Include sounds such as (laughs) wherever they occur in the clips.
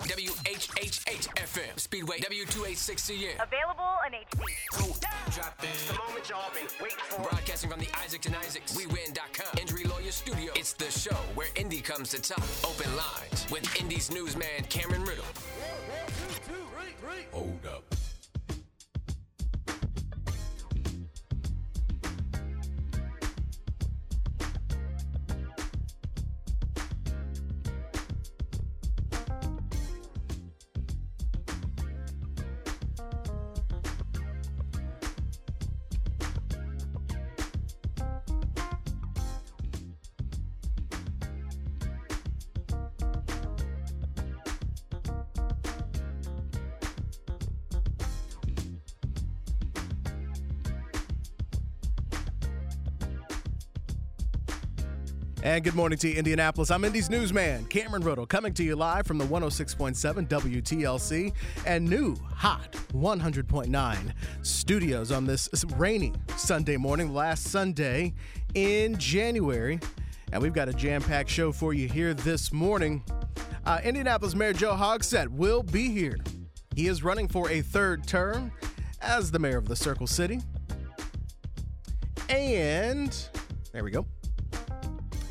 WHHH FM, Speedway W286CN. Available in HD. Drop in. The moment y'all been waiting for. Broadcasting from the Isaacs and Isaacs, WeWin.com, Injury Lawyer Studio. It's the show where Indy comes to talk. Open lines with Indy's newsman Cameron Riddle. Hold up. And good morning to you, Indianapolis. I'm Indy's newsman, Cameron Riddle, coming to you live from the 106.7 WTLC and new hot 100.9 studios on this rainy Sunday morning, last Sunday in January. And we've got a jam packed show for you here this morning. Uh, Indianapolis Mayor Joe Hogsett will be here. He is running for a third term as the mayor of the Circle City. And there we go.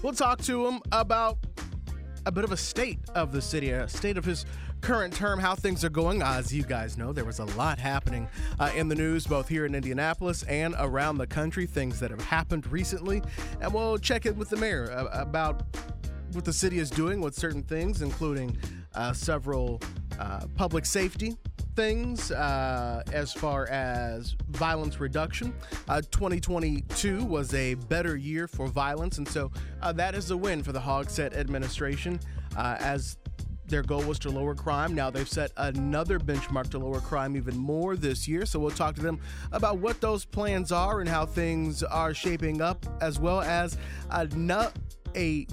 We'll talk to him about a bit of a state of the city, a state of his current term, how things are going. As you guys know, there was a lot happening uh, in the news, both here in Indianapolis and around the country, things that have happened recently. And we'll check in with the mayor uh, about what the city is doing with certain things, including uh, several uh, public safety things uh, as far as violence reduction. Uh, 2022 was a better year for violence, and so uh, that is a win for the Hogsett administration uh, as their goal was to lower crime. Now they've set another benchmark to lower crime even more this year. So we'll talk to them about what those plans are and how things are shaping up, as well as a, nu- a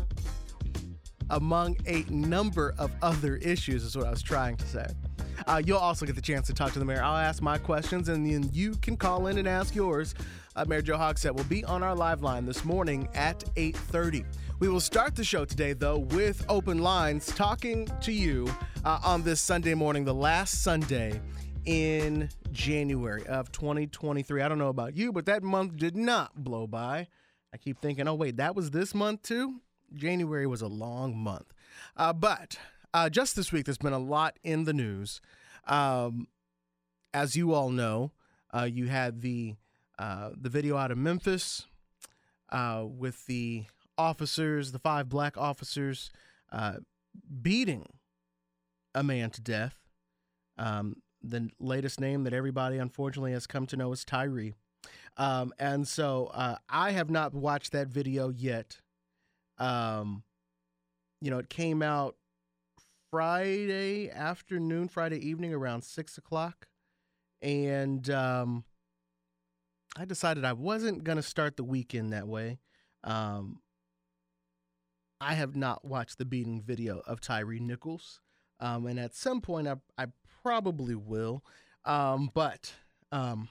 among a number of other issues, is what I was trying to say. Uh, you'll also get the chance to talk to the mayor. I'll ask my questions, and then you can call in and ask yours. Uh, mayor Joe Hogsett will be on our live line this morning at 8:30. We will start the show today, though, with open lines, talking to you uh, on this Sunday morning, the last Sunday in January of 2023. I don't know about you, but that month did not blow by. I keep thinking, oh wait, that was this month too. January was a long month, uh, but uh, just this week, there's been a lot in the news. Um, as you all know, uh, you had the uh, the video out of Memphis uh, with the officers, the five black officers, uh, beating a man to death. Um, the latest name that everybody unfortunately has come to know is Tyre. Um, and so uh, I have not watched that video yet. Um, you know, it came out Friday afternoon, Friday evening around six o'clock. And um, I decided I wasn't going to start the weekend that way. Um, I have not watched the beating video of Tyre Nichols. Um, and at some point, I, I probably will. Um, but, um,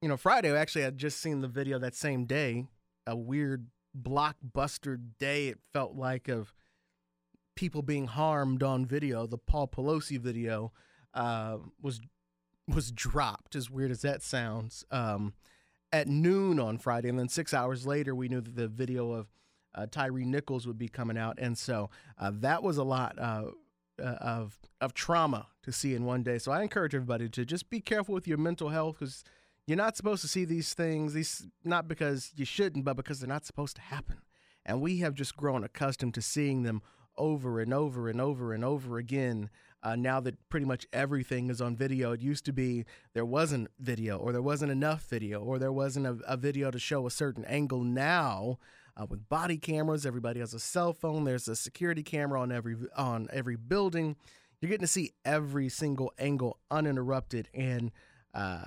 you know, Friday, actually, I just seen the video that same day, a weird blockbuster day, it felt like, of people being harmed on video. The Paul Pelosi video uh, was was dropped. As weird as that sounds, um, at noon on Friday, and then six hours later, we knew that the video of uh, Tyre Nichols would be coming out, and so uh, that was a lot uh, of of trauma to see in one day. So I encourage everybody to just be careful with your mental health because you're not supposed to see these things. These not because you shouldn't, but because they're not supposed to happen. And we have just grown accustomed to seeing them over and over and over and over again. Uh, now that pretty much everything is on video, it used to be there wasn't video, or there wasn't enough video, or there wasn't a, a video to show a certain angle. Now, uh, with body cameras, everybody has a cell phone. There's a security camera on every on every building. You're getting to see every single angle uninterrupted, and uh,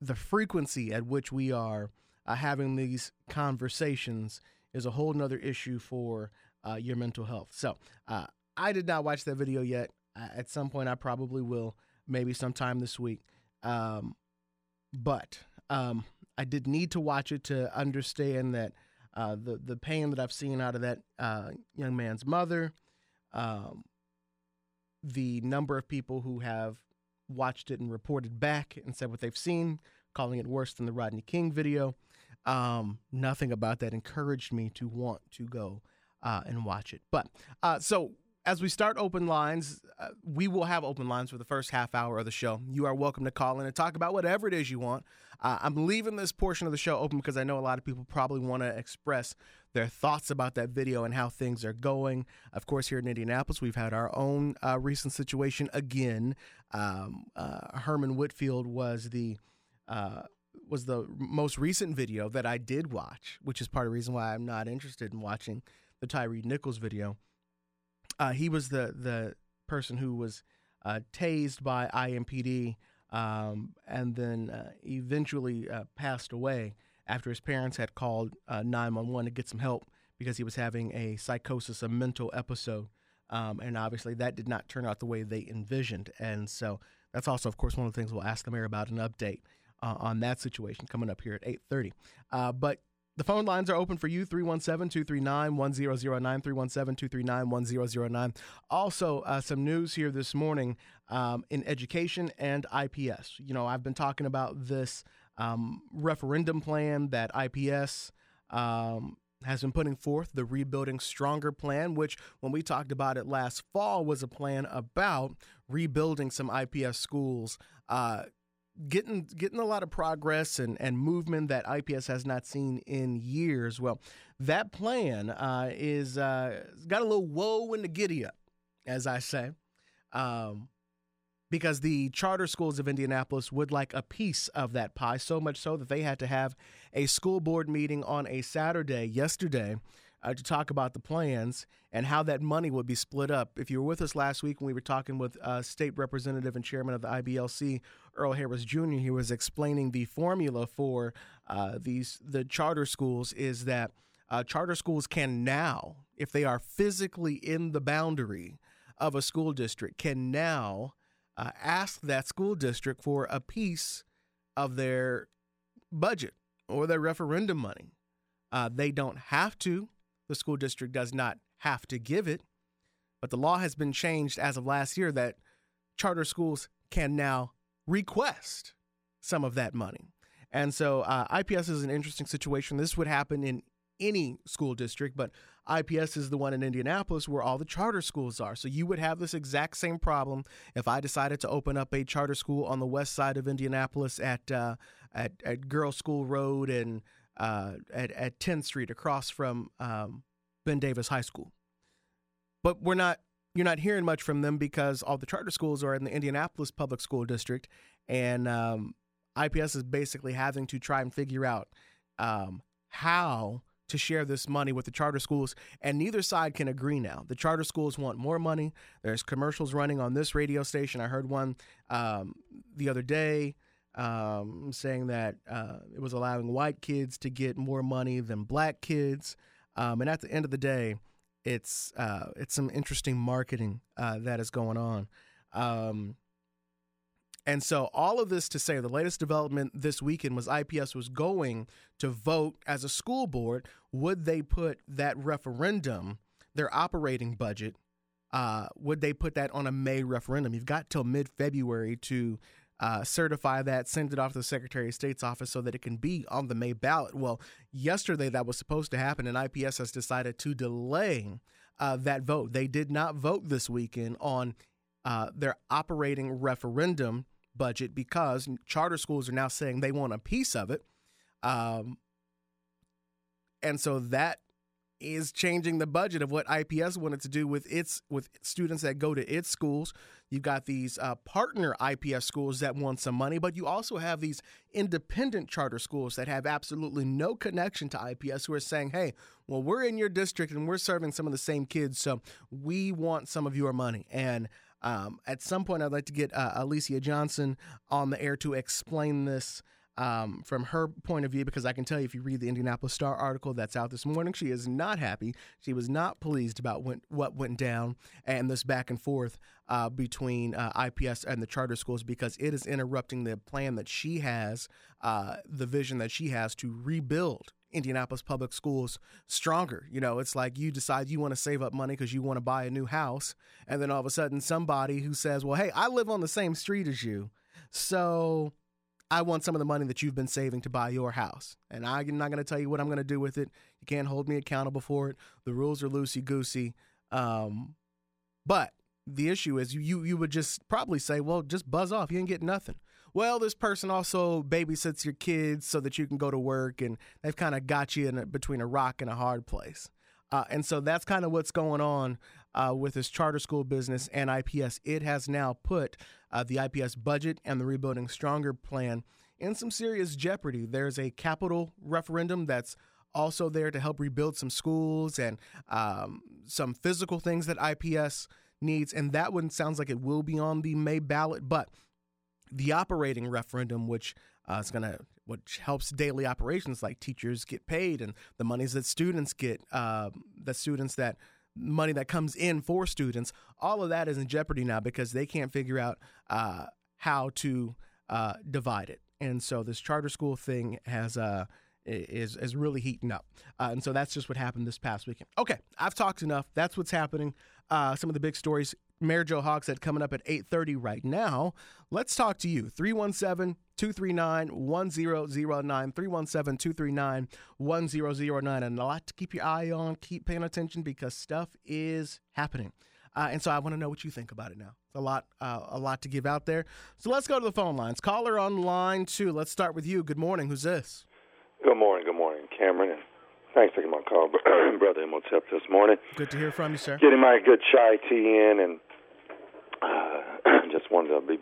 the frequency at which we are uh, having these conversations is a whole nother issue for uh, your mental health. So uh, I did not watch that video yet. at some point, I probably will, maybe sometime this week. Um, but um, I did need to watch it to understand that uh, the the pain that I've seen out of that uh, young man's mother, um, the number of people who have watched it and reported back and said what they've seen, calling it worse than the Rodney King video. Um, nothing about that encouraged me to want to go uh, and watch it. But uh, so as we start open lines, uh, we will have open lines for the first half hour of the show. You are welcome to call in and talk about whatever it is you want. Uh, I'm leaving this portion of the show open because I know a lot of people probably want to express their thoughts about that video and how things are going. Of course, here in Indianapolis, we've had our own uh, recent situation again. Um, uh, Herman Whitfield was the uh, was the most recent video that I did watch, which is part of the reason why I'm not interested in watching the Tyre Nichols video. Uh, he was the the person who was uh, tased by IMPD um, and then uh, eventually uh, passed away after his parents had called uh, 911 to get some help because he was having a psychosis, a mental episode. Um, and obviously, that did not turn out the way they envisioned. And so, that's also, of course, one of the things we'll ask the mayor about an update uh, on that situation coming up here at 8:30. Uh, but the phone lines are open for you 317 239 1009, 317 239 1009. Also, uh, some news here this morning um, in education and IPS. You know, I've been talking about this um, referendum plan that IPS um, has been putting forth, the Rebuilding Stronger plan, which, when we talked about it last fall, was a plan about rebuilding some IPS schools. Uh, getting getting a lot of progress and, and movement that IPS has not seen in years. Well, that plan uh, is uh, got a little whoa in the giddy up, as I say, um, because the charter schools of Indianapolis would like a piece of that pie, so much so that they had to have a school board meeting on a Saturday yesterday uh, to talk about the plans and how that money would be split up. If you were with us last week when we were talking with uh, State Representative and Chairman of the IBLC, Earl Harris Jr., he was explaining the formula for uh, these the charter schools is that uh, charter schools can now, if they are physically in the boundary of a school district, can now uh, ask that school district for a piece of their budget or their referendum money. Uh, they don't have to. The school district does not have to give it, but the law has been changed as of last year that charter schools can now request some of that money. And so uh, IPS is an interesting situation. This would happen in any school district, but IPS is the one in Indianapolis where all the charter schools are. So you would have this exact same problem if I decided to open up a charter school on the west side of Indianapolis at uh, at, at Girl School Road and uh, at, at 10th Street across from um, Ben Davis High School. But we're not you're not hearing much from them because all the charter schools are in the Indianapolis Public School District, and um, IPS is basically having to try and figure out um, how to share this money with the charter schools, and neither side can agree now. The charter schools want more money. There's commercials running on this radio station. I heard one um, the other day um, saying that uh, it was allowing white kids to get more money than black kids. Um, and at the end of the day, it's uh, it's some interesting marketing uh, that is going on. Um, and so, all of this to say, the latest development this weekend was IPS was going to vote as a school board. Would they put that referendum, their operating budget, uh, would they put that on a May referendum? You've got till mid February to uh, certify that, send it off to the Secretary of State's office so that it can be on the May ballot. Well, yesterday that was supposed to happen, and IPS has decided to delay uh, that vote. They did not vote this weekend on uh, their operating referendum budget because charter schools are now saying they want a piece of it. Um, and so that is changing the budget of what IPS wanted to do with its with students that go to its schools. You've got these uh, partner IPS schools that want some money, but you also have these independent charter schools that have absolutely no connection to IPS who are saying, "Hey, well, we're in your district and we're serving some of the same kids, so we want some of your money." And um, at some point, I'd like to get uh, Aleesia Johnson on the air to explain this um, from her point of view, because I can tell you if you read the Indianapolis Star article that's out this morning, she is not happy. She was not pleased about when, what went down and this back and forth uh, between uh, IPS and the charter schools because it is interrupting the plan that she has, uh, the vision that she has to rebuild Indianapolis public schools stronger. You know, it's like you decide you want to save up money because you want to buy a new house. And then all of a sudden, somebody who says, well, hey, I live on the same street as you. So I want some of the money that you've been saving to buy your house. And I'm not going to tell you what I'm going to do with it. You can't hold me accountable for it. The rules are loosey goosey. Um, but the issue is you, you would just probably say, well, just buzz off. You ain't getting nothing. Well, this person also babysits your kids so that you can go to work, and they've kind of got you in a, between a rock and a hard place. Uh, and so that's kind of what's going on uh, with this charter school business and IPS. It has now put uh, the IPS budget and the Rebuilding Stronger plan in some serious jeopardy. There's a capital referendum that's also there to help rebuild some schools and um, some physical things that IPS needs. And that one sounds like it will be on the May ballot. But the operating referendum, which uh, is going to which helps daily operations like teachers get paid and the monies that students get, uh, the students that money that comes in for students, all of that is in jeopardy now because they can't figure out uh, how to uh, divide it. And so this charter school thing has uh, is is really heating up, uh, and so that's just what happened this past weekend. Okay, I've talked enough. That's what's happening. Uh, some of the big stories. Mayor Joe Hogsett coming up at 8:30 right now. Let's talk to you. 317 239 1009. 317 239 1009. And a lot to keep your eye on, keep paying attention because stuff is happening. Uh, and so I want to know what you think about it now. It's a lot, uh, a lot to give out there. So let's go to the phone lines. Caller on line two. Let's start with you. Good morning. Who's this? Good morning. Good morning, Cameron. And thanks for taking my call, (clears throat) brother Imhotep, this morning. Good to hear from you, sir. Getting my good chai tea in, and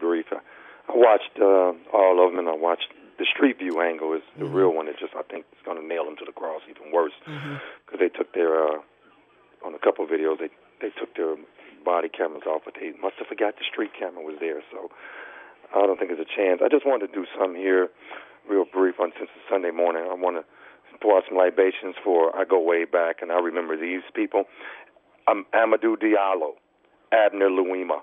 brief. I, watched uh, all of them, and I watched the Street View angle is the Mhm. real one. That just I think is going to nail them to the cross even worse because they took their uh, on a couple of videos they they took their body cameras off, but they must have forgot the street camera was there. So I don't think there's a chance. I just wanted to do something here, real brief, on since it's Sunday morning. I want to pour out some libations for I go way back, and I remember these people. Um, Amadou Diallo, Abner Louima,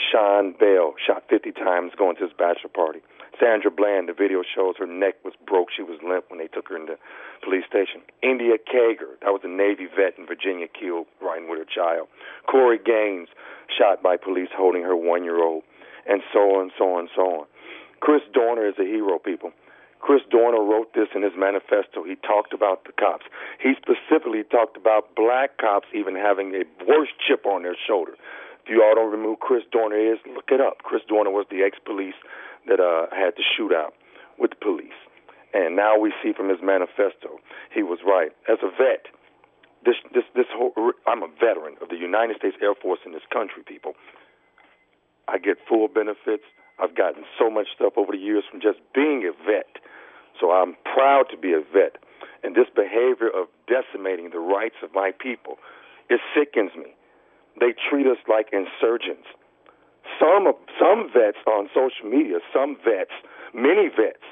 Sean Bell, shot 50 times going to his bachelor party. Sandra Bland, the video shows her neck was broke. She was limp when they took her into the police station. India Kager, that was a Navy vet in Virginia, killed riding with her child. Korryn Gaines, shot by police holding her one year old. And so on, so on, and so on. Chris Dorner is a hero, people. Chris Dorner wrote this in his manifesto. He talked about the cops. He specifically talked about black cops even having a worse chip on their shoulder. You all don't remember who Chris Dorner is, look it up. Chris Dorner was the ex-police that uh, had the shootout with the police. And now we see from his manifesto, he was right. As a vet, this this this whole I'm a veteran of the United States Air Force in this country, people. I get full benefits. I've gotten so much stuff over the years from just being a vet. So I'm proud to be a vet. And this behavior of decimating the rights of my people, it sickens me. They treat us like insurgents. Some some vets on social media, some vets, many vets,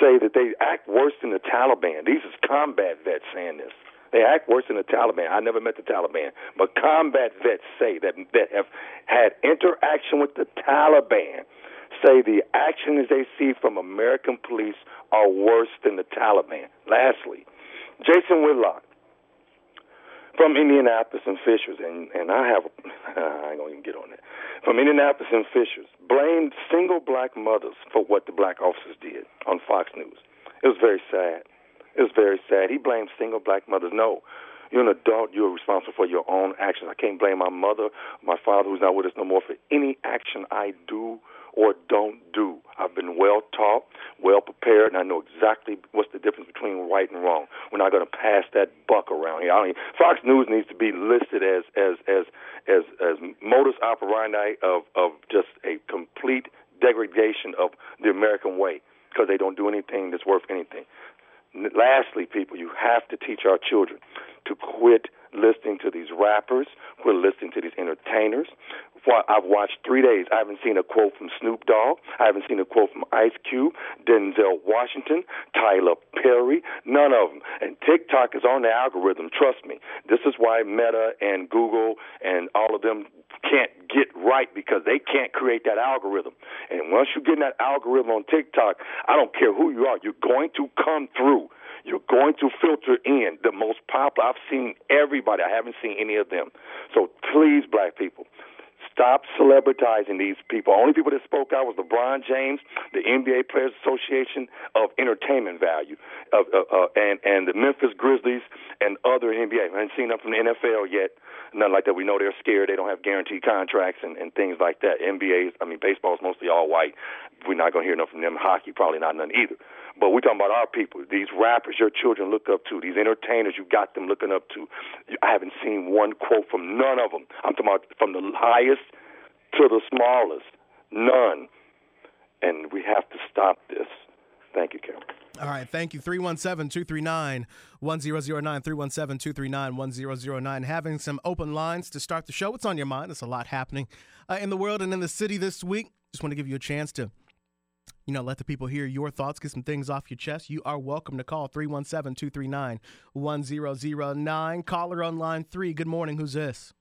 say that they act worse than the Taliban. These is combat vets saying this. They act worse than the Taliban. I never met the Taliban, but combat vets say that that have had interaction with the Taliban say the actions they see from American police are worse than the Taliban. Lastly, Jason Whitlock from Indianapolis and Fishers, and and I have (laughs) I ain't gonna even get on that. From Indianapolis and Fishers, blamed single black mothers for what the black officers did on Fox News. It was very sad. It was very sad. He blamed single black mothers. No, you're an adult. You're responsible for your own actions. I can't blame my mother, my father, who's not with us no more, for any action I do or don't do. I've been well taught, well prepared, and I know exactly what's the difference between right and wrong. We're not going to pass that buck around here. I mean, Fox News needs to be listed as as as as as modus operandi of of just a complete degradation of the American way because they don't do anything that's worth anything. Lastly, people, you have to teach our children to quit listening to these rappers, quit listening to these entertainers. I've watched three days. I haven't seen a quote from Snoop Dogg. I haven't seen a quote from Ice Cube, Denzel Washington, Tyler Perry, none of them. And TikTok is on the algorithm. Trust me. This is why Meta and Google and all of them can't get right because they can't create that algorithm. And once you get in that algorithm on TikTok, I don't care who you are, you're going to come through. You're going to filter in the most popular. I've seen everybody. I haven't seen any of them. So please, black people, stop celebritizing these people. Only people that spoke out was LeBron James, the NBA Players Association of entertainment value, uh, uh, uh, and and the Memphis Grizzlies and other NBA. I haven't seen them from the NFL yet. Nothing like that. We know they're scared. They don't have guaranteed contracts and, and things like that. NBA, I mean, baseball is mostly all white. We're not going to hear enough from them. Hockey, probably not none either. But we're talking about our people, these rappers your children look up to, these entertainers you got them looking up to. I haven't seen one quote from none of them. I'm talking about from the highest to the smallest. None. And we have to stop this. Thank you, Cameron. All right, thank you. 317 239 1009. 317 239 1009. Having some open lines to start the show. What's on your mind? There's a lot happening uh, in the world and in the city this week. Just want to give you a chance to you know, let the people hear your thoughts, get some things off your chest. You are welcome to call 317 239 1009. Caller on line three. Good morning. Who's this?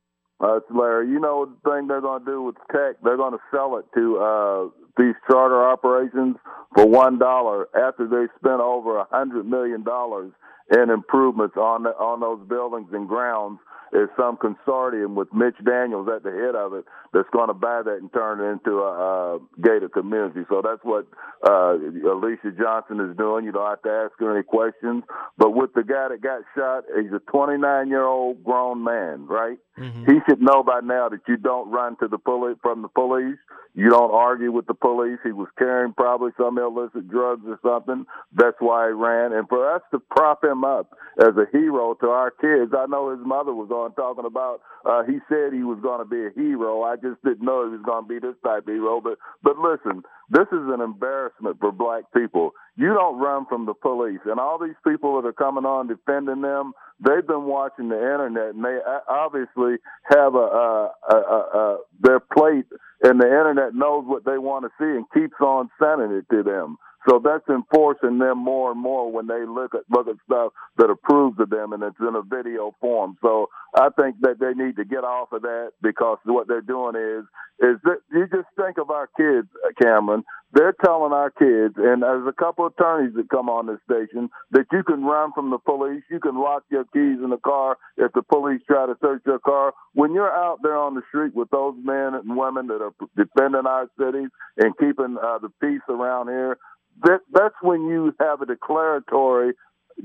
Uh, it's Larry. You know the thing they're going to do with tech? They're going to sell it to uh, these charter operations for one dollar after they spent over a hundred million dollars in improvements on the, on those buildings and grounds is some consortium with Mitch Daniels at the head of it that's going to buy that and turn it into a, a gated community. So that's what uh, Aleesia Johnson is doing. You don't have to ask her any questions. But with the guy that got shot, he's a 29 year old grown man, right? Mm-hmm. He should know by now that you don't run to the police from the police. You don't argue with the police. He was carrying probably some illicit drugs or something. That's why he ran. And for us to prop him up as a hero to our kids, I know his mother was on talking about. Uh, he said he was going to be a hero. I just didn't know he was going to be this type of hero. But but listen, this is an embarrassment for black people. You don't run from the police, and all these people that are coming on defending them they've been watching the internet and they obviously have a, a, a, a their plate and the internet knows what they want to see and keeps on sending it to them. So that's enforcing them more and more when they look at look at stuff that approves of them and it's in a video form. So I think that they need to get off of that because what they're doing is is that you just think of our kids, Cameron. They're telling our kids, and there's a couple of attorneys that come on this station that you can run from the police, you can lock your keys in the car if the police try to search your car. When you're out there on the street with those men and women that are defending our cities and keeping uh, the peace around here, that that's when you have a declaratory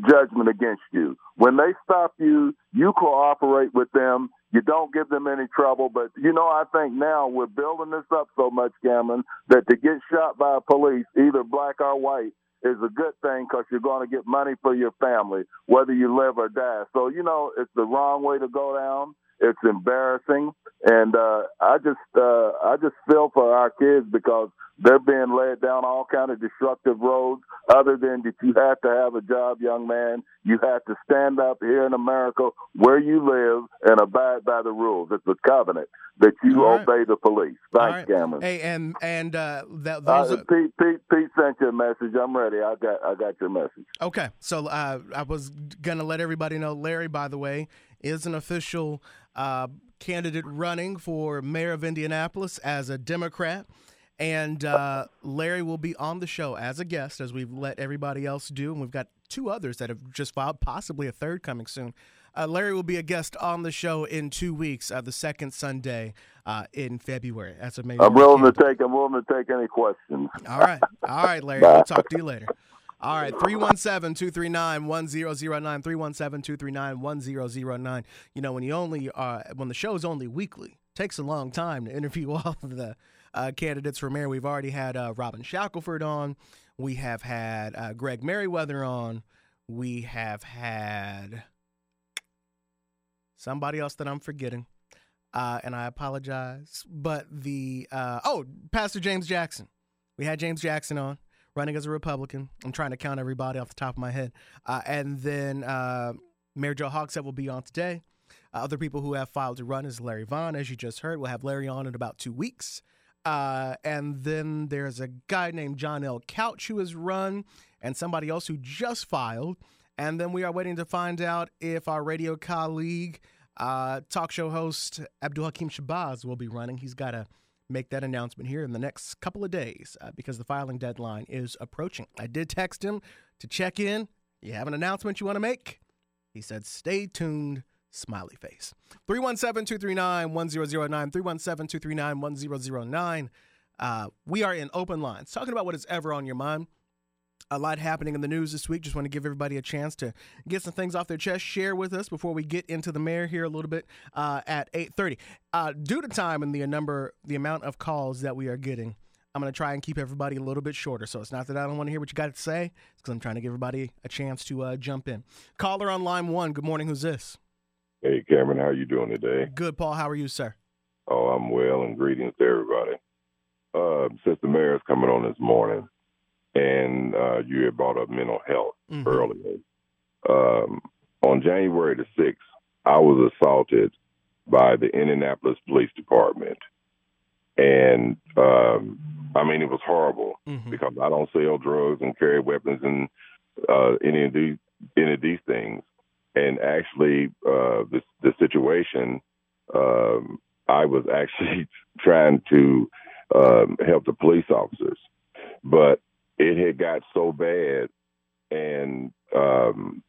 judgment against you. When they stop you, you cooperate with them. You don't give them any trouble. But, you know, I think now we're building this up so much, Cameron, that to get shot by a police, either black or white, is a good thing because you're going to get money for your family, whether you live or die. So, you know, it's the wrong way to go down. It's embarrassing. And uh, I just uh, I just feel for our kids because they're being led down all kind of destructive roads. Other than that, you have to have a job, young man. You have to stand up here in America where you live and abide by the rules. It's a covenant that you obey the police. Thanks, right. Cameron. Hey, and and uh, that uh, those uh, Pete, Pete Pete sent you a message. I'm ready. I got I got your message. Okay, so uh, I was gonna let everybody know. Larry, by the way, is an official uh, candidate running for mayor of Indianapolis as a Democrat. And uh, Larry will be on the show as a guest, as we've let everybody else do. And we've got two others that have just filed, possibly a third coming soon. Uh, Larry will be a guest on the show in two weeks, uh, the second Sunday uh, in February. That's amazing. I'm willing to take. I'm willing to take any questions. All right, all right, Larry. we'll talk to you later. All right, 317 239 1009. 317 239 1009. You know, when you only, uh, when the show is only weekly, takes a long time to interview (laughs) all of the uh, candidates for mayor. We've already had uh, Robin Shackelford on. We have had uh, Greg Merriweather on. We have had somebody else that I'm forgetting. Uh, and I apologize. But the, uh, oh, Pastor James Jackson. We had James Jackson on running as a Republican. I'm trying to count everybody off the top of my head. Uh, and then Mayor Joe Hogsett will be on today. other people who have filed to run is Larry Vaughn, as you just heard. We'll have Larry on in about two weeks. Uh, and then there's a guy named John L. Couch who has run, and somebody else who just filed. And then we are waiting to find out if our radio colleague, uh, talk show host Abdul Hakim Shabazz will be running. He's got to make that announcement here in the next couple of days uh, because the filing deadline is approaching. I did text him to check in. You have an announcement you want to make? He said, stay tuned, smiley face. 317 239 1009. 317 239 1009. Uh, we are in open lines talking about what is ever on your mind. A lot happening in the news this week. Just want to give everybody a chance to get some things off their chest, share with us before we get into the mayor here a little bit uh, at 8:30. Uh, due to time and the number, the amount of calls that we are getting, I'm going to try and keep everybody a little bit shorter. So it's not that I don't want to hear what you got to say, it's because I'm trying to give everybody a chance to uh, jump in. Caller on line one. Good morning. Who's this? Hey, Cameron, how are you doing today? Good, Paul. How are you, sir? Oh, I'm well, and greetings to everybody. Uh, since the mayor's coming on this morning, and uh, you had brought up mental health Mhm. earlier. Um, on January the 6th, I was assaulted by the Indianapolis Police Department. And um, I mean, it was horrible Mhm. because I don't sell drugs and carry weapons and uh, any of these any of these things. And actually, uh, the the situation, um, I was (laughs) actually trying to um, help the police officers, but it had got so bad, and um,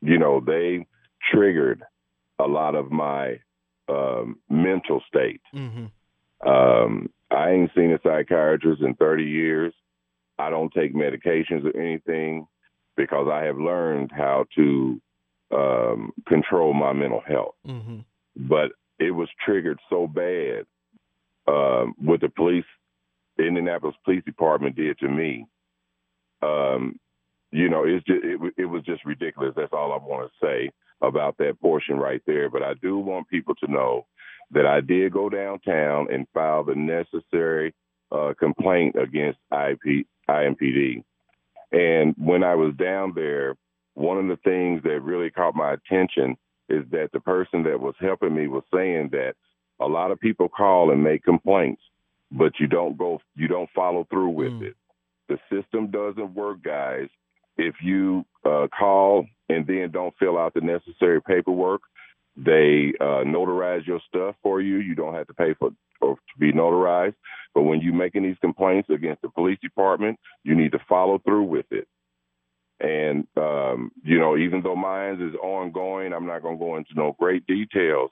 you know they triggered a lot of my um, mental state. Mhm. Um, I ain't seen a psychiatrist in 30 years. I don't take medications or anything because I have learned how to um, control my mental health. Mhm. But it was triggered so bad um, what the police, the Indianapolis Police Department did to me. Um, you know, it's just, it, it was just ridiculous. That's all I want to say about that portion right there. But I do want people to know that I did go downtown and file the necessary uh, complaint against IP, IMPD. And when I was down there, one of the things that really caught my attention is that the person that was helping me was saying that a lot of people call and make complaints, but you don't go, you don't follow through with Mm. it. The system doesn't work, guys. If you uh, call and then don't fill out the necessary paperwork, they uh, notarize your stuff for you. You don't have to pay for or to be notarized. But when you're making these complaints against the police department, you need to follow through with it. And um, you know, even though mine is ongoing, I'm not going to go into no great details.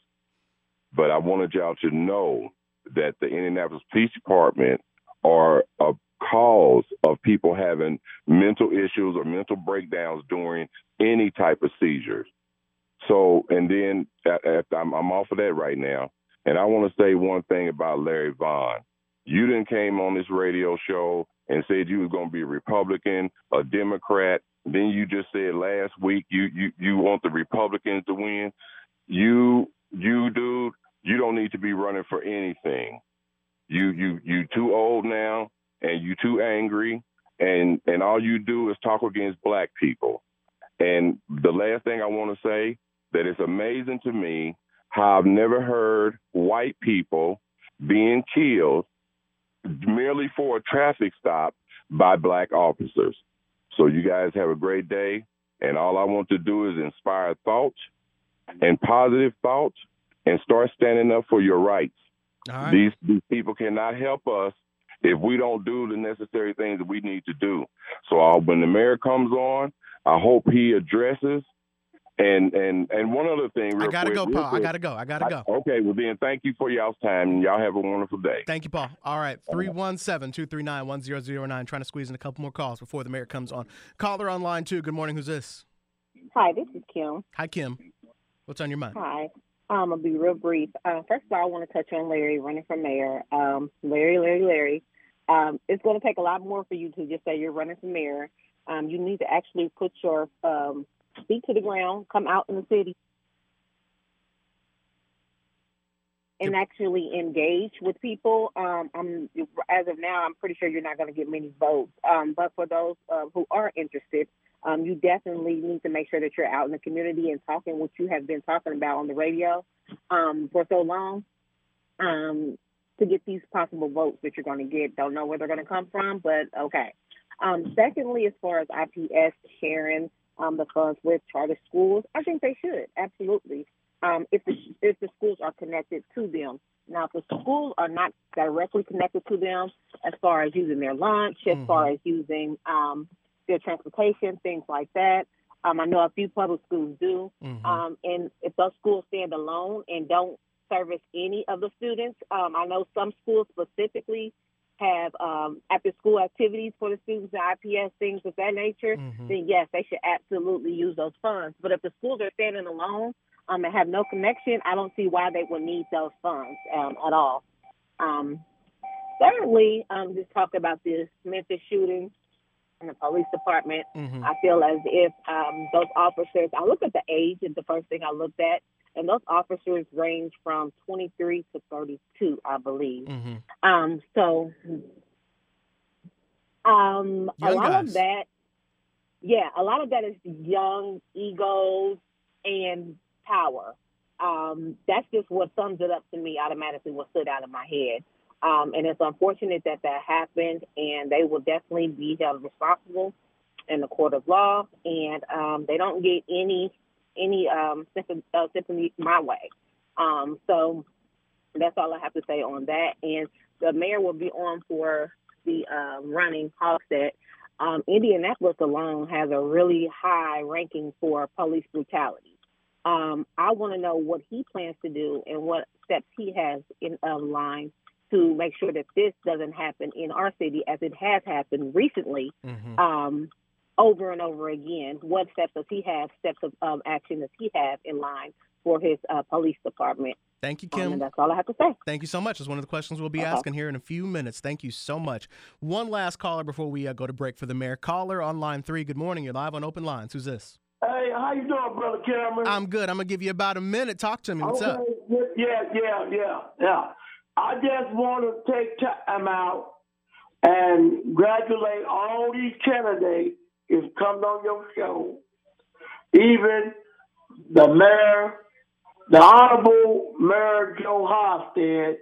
But I wanted y'all to know that the Indianapolis Police Department are a cause of people having mental issues or mental breakdowns during any type of seizures. So, and then I'm, I'm off of that right now, and I want to say one thing about Larry Vaughn. You didn't came on this radio show and said you was going to be a Republican, a Democrat. Then you just said last week you you you want the Republicans to win. You you dude, you don't need to be running for anything. You you you too old now, and you too angry, and and all you do is talk against black people. And the last thing I want to say that it's amazing to me how I've never heard white people being killed merely for a traffic stop by black officers. So you guys have a great day, and all I want to do is inspire thought and positive thought, and start standing up for your rights. Right. These these people cannot help us if we don't do the necessary things that we need to do. So uh, when the mayor comes on, I hope he addresses. And and and one other thing, real I gotta quick, go, real Paul. I gotta go. I gotta go. I- okay, well then, thank you for y'all's time, and y'all have a wonderful day. Thank you, Paul. All right, 317 239 1009. Trying to squeeze in a couple more calls before the mayor comes on. Caller on line two. Good morning. Who's this? Hi, this is Kim. Hi, Kim. What's on your mind? Hi. Um, I'll be real brief. Uh, first of all, I want to touch on Larry running for mayor. Um, Larry, Larry, Larry. Um, it's going to take a lot more for you to just say you're running for mayor. Um, you need to actually put your um, feet to the ground, come out in the city, and actually engage with people. Um, I'm as of now, I'm pretty sure you're not going to get many votes. Um, but for those uh, who are interested, um, you definitely need to make sure that you're out in the community and talking what you have been talking about on the radio um, for so long um, to get these possible votes that you're going to get. Don't know where they're going to come from, but okay. Um, secondly, as far as IPS sharing um, the funds with charter schools, I think they should absolutely. Um, if the if the schools are connected to them. Now, if the schools are not directly connected to them, as far as using their lunch, as Mhm. far as using um, their transportation, things like that, Um, I know a few public schools do. Mhm. Um, and if those schools stand alone and don't service any of the students, um, I know some schools specifically have um, after school activities for the students, IPS, things of that nature, Mhm. then yes, they should absolutely use those funds. But if the schools are standing alone um, and have no connection, I don't see why they would need those funds um, at all. Um, thirdly, um, just talk about this Memphis shooting in the police department. Mhm. I feel as if um, those officers, I look at the age is the first thing I looked at, and those officers range from 23 to 32, I believe. Mhm. Um, so, um, a Young lot guys. of that, yeah, a lot of that is young egos and power. Um, that's just what sums it up to me automatically. What stood out in my head, um, and it's unfortunate that that happened, and they will definitely be held responsible in the court of law, and um, they don't get any any um, sympathy, uh, my way. Um, so that's all I have to say on that. And the mayor will be on for the um, running Hogsett. Um, Indianapolis alone has a really high ranking for police brutality. Um, I want to know what he plans to do and what steps he has in um, line to make sure that this doesn't happen in our city as it has happened recently Mhm. um, over and over again. What steps does he have? Steps of um, action does he have in line for his uh, police department? Thank you, Um, Kim. and that's all I have to say. Thank you so much. It's one of the questions we'll be Okay. asking here in a few minutes. Thank you so much. One last caller before we uh, go to break for the mayor. Caller on line three. Good morning. You're live on open lines. Who's this? Hey, how you doing, brother Cameron? I'm good. I'm gonna give you about a minute. Talk to me. What's up? Yeah, yeah, yeah, yeah. I just want to take time out and congratulate all these candidates who's come on your show. Even the mayor, the Honorable Mayor Joe Hofstad.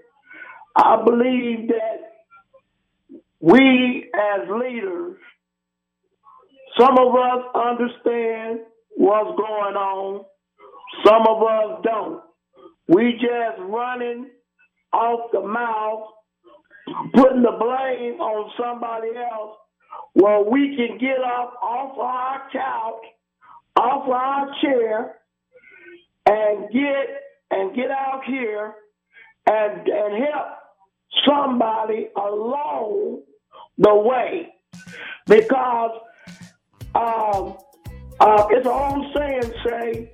I believe that we as leaders, some of us understand what's going on. Some of us don't. We just running off the mouth, putting the blame on somebody else. Well, we can get up off our couch, off our chair, and get and get out here and and help somebody along the way because um, uh, it's an old saying say,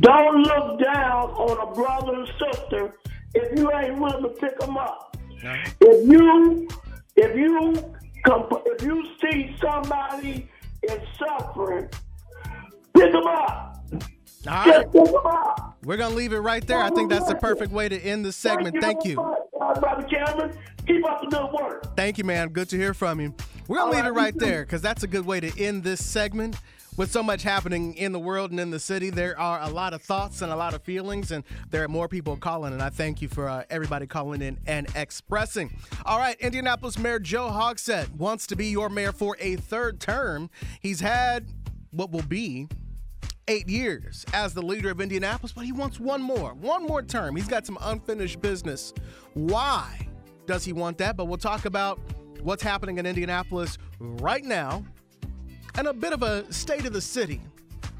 don't look down on a brother or sister if you ain't willing to pick them up. If you if you if you see somebody is suffering, pick them up. All right. Just pick them up. We're gonna leave it right there. I think that's the perfect way to end the segment. Thank you. uh, Brother Cameron, keep up the good work. Thank you, man. Good to hear from you. We're going to leave it right, right you too. there because that's a good way to end this segment. With so much happening in the world and in the city, there are a lot of thoughts and a lot of feelings, and there are more people calling. And I thank you for uh, everybody calling in and expressing. All right, Indianapolis Mayor Joe Hogsett wants to be your mayor for a third term. He's had what will be eight years as the leader of Indianapolis, but he wants one more, one more term. He's got some unfinished business. Why does he want that? But we'll talk about what's happening in Indianapolis right now and a bit of a state of the city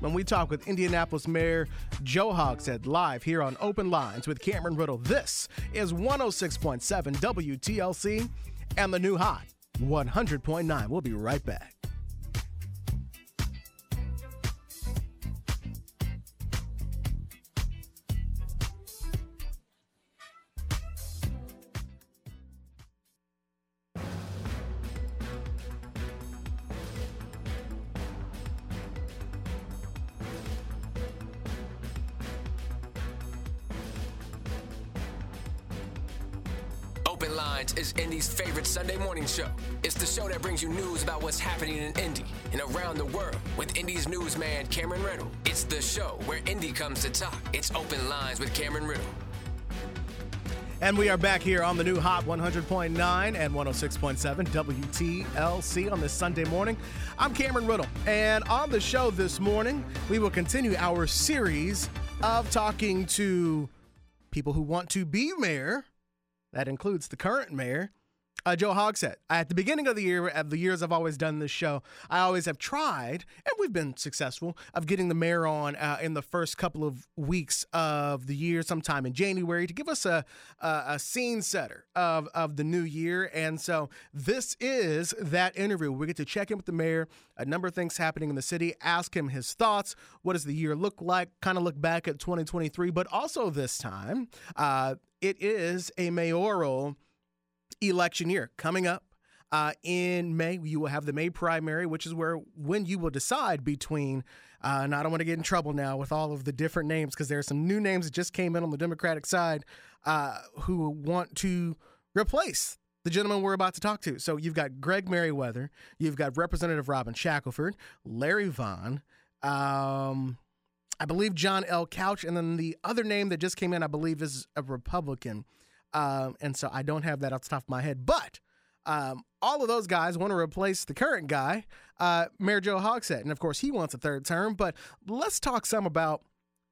when we talk with Indianapolis Mayor Joe Hogsett live here on Open Lines with Cameron Riddle. This is 106.7 WTLC and the new hot 100.9. We'll be right back. Open Lines is Indy's favorite Sunday morning show. It's the show that brings you news about what's happening in Indy and around the world with Indy's newsman Cameron Riddle. It's the show where Indy comes to talk. It's Open Lines with Cameron Riddle. And we are back here on the new Hot 100.9 and 106.7 WTLC on this Sunday morning. I'm Cameron Riddle, and on the show this morning, we will continue our series of talking to people who want to be mayor. That includes the current mayor uh, Joe Hogsett. At the beginning of the year, the years I've always done this show, I always have tried, and we've been successful, of getting the mayor on uh, in the first couple of weeks of the year, sometime in January, to give us a, a, a scene setter of, of the new year. And so this is that interview. We get to check in with the mayor, a number of things happening in the city, ask him his thoughts. What does the year look like? Kind of look back at 2023, but also this time, uh, it is a mayoral election year coming up. Uh, in May, you will have the May primary, which is where when you will decide between. Uh, and I don't want to get in trouble now with all of the different names because there are some new names that just came in on the Democratic side uh, who want to replace the gentleman we're about to talk to. So you've got Greg Meriwether, you've got Representative Robin Shackleford, Larry Vaughn, um, I believe John L. Couch, and then the other name that just came in, I believe, is a Republican. Um, and so I don't have that off the top of my head. But um, all of those guys want to replace the current guy, uh, Mayor Joe Hogsett. And of course, he wants a third term. But let's talk some about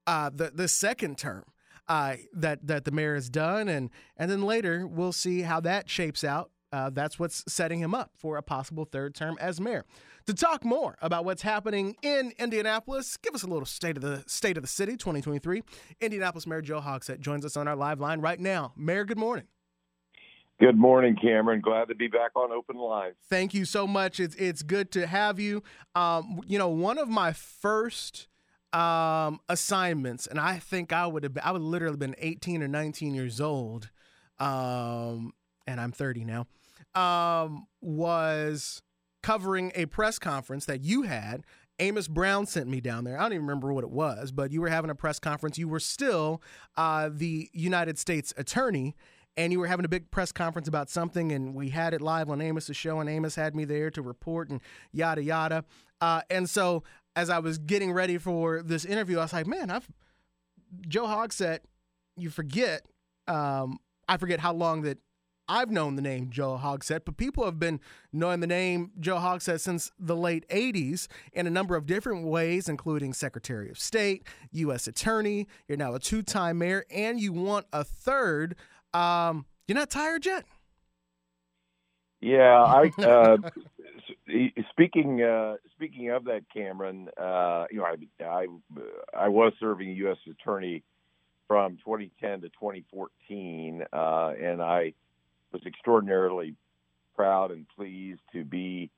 uh, the, the second term. Uh, that that the mayor has done, and and then later we'll see how that shapes out. Uh, that's what's setting him up for a possible third term as mayor. To talk more about what's happening in Indianapolis, give us a little state of the state of the city 2023. Indianapolis Mayor Joe Hogsett joins us on our live line right now. Mayor, good morning. Good morning, Cameron. Glad to be back on Open Line. Thank you so much. It's it's good to have you. Um, you know, one of my first um, assignments, and I think I would have been, I would literally been 18 or 19 years old, um, and I'm 30 now. Um, was covering a press conference that you had. Amos Brown sent me down there. I don't even remember what it was, but you were having a press conference. You were still uh, the United States attorney, and you were having a big press conference about something, and we had it live on Amos's show, and Amos had me there to report and yada yada. Uh, and so as I was getting ready for this interview, I was like, man, I've Joe Hogsett. You forget, um, I forget how long that I've known the name Joe Hogsett, but people have been knowing the name Joe Hogsett since the late 80s in a number of different ways, including Secretary of State, U.S. Attorney. You're now a two time mayor, and you want a third. Um, you're not tired yet? Yeah, I. (laughs) Uh, speaking uh, speaking of that, Cameron, uh, you know, I, I I was serving U.S. attorney from 2010 to 2014, uh, and I was extraordinarily proud and pleased to be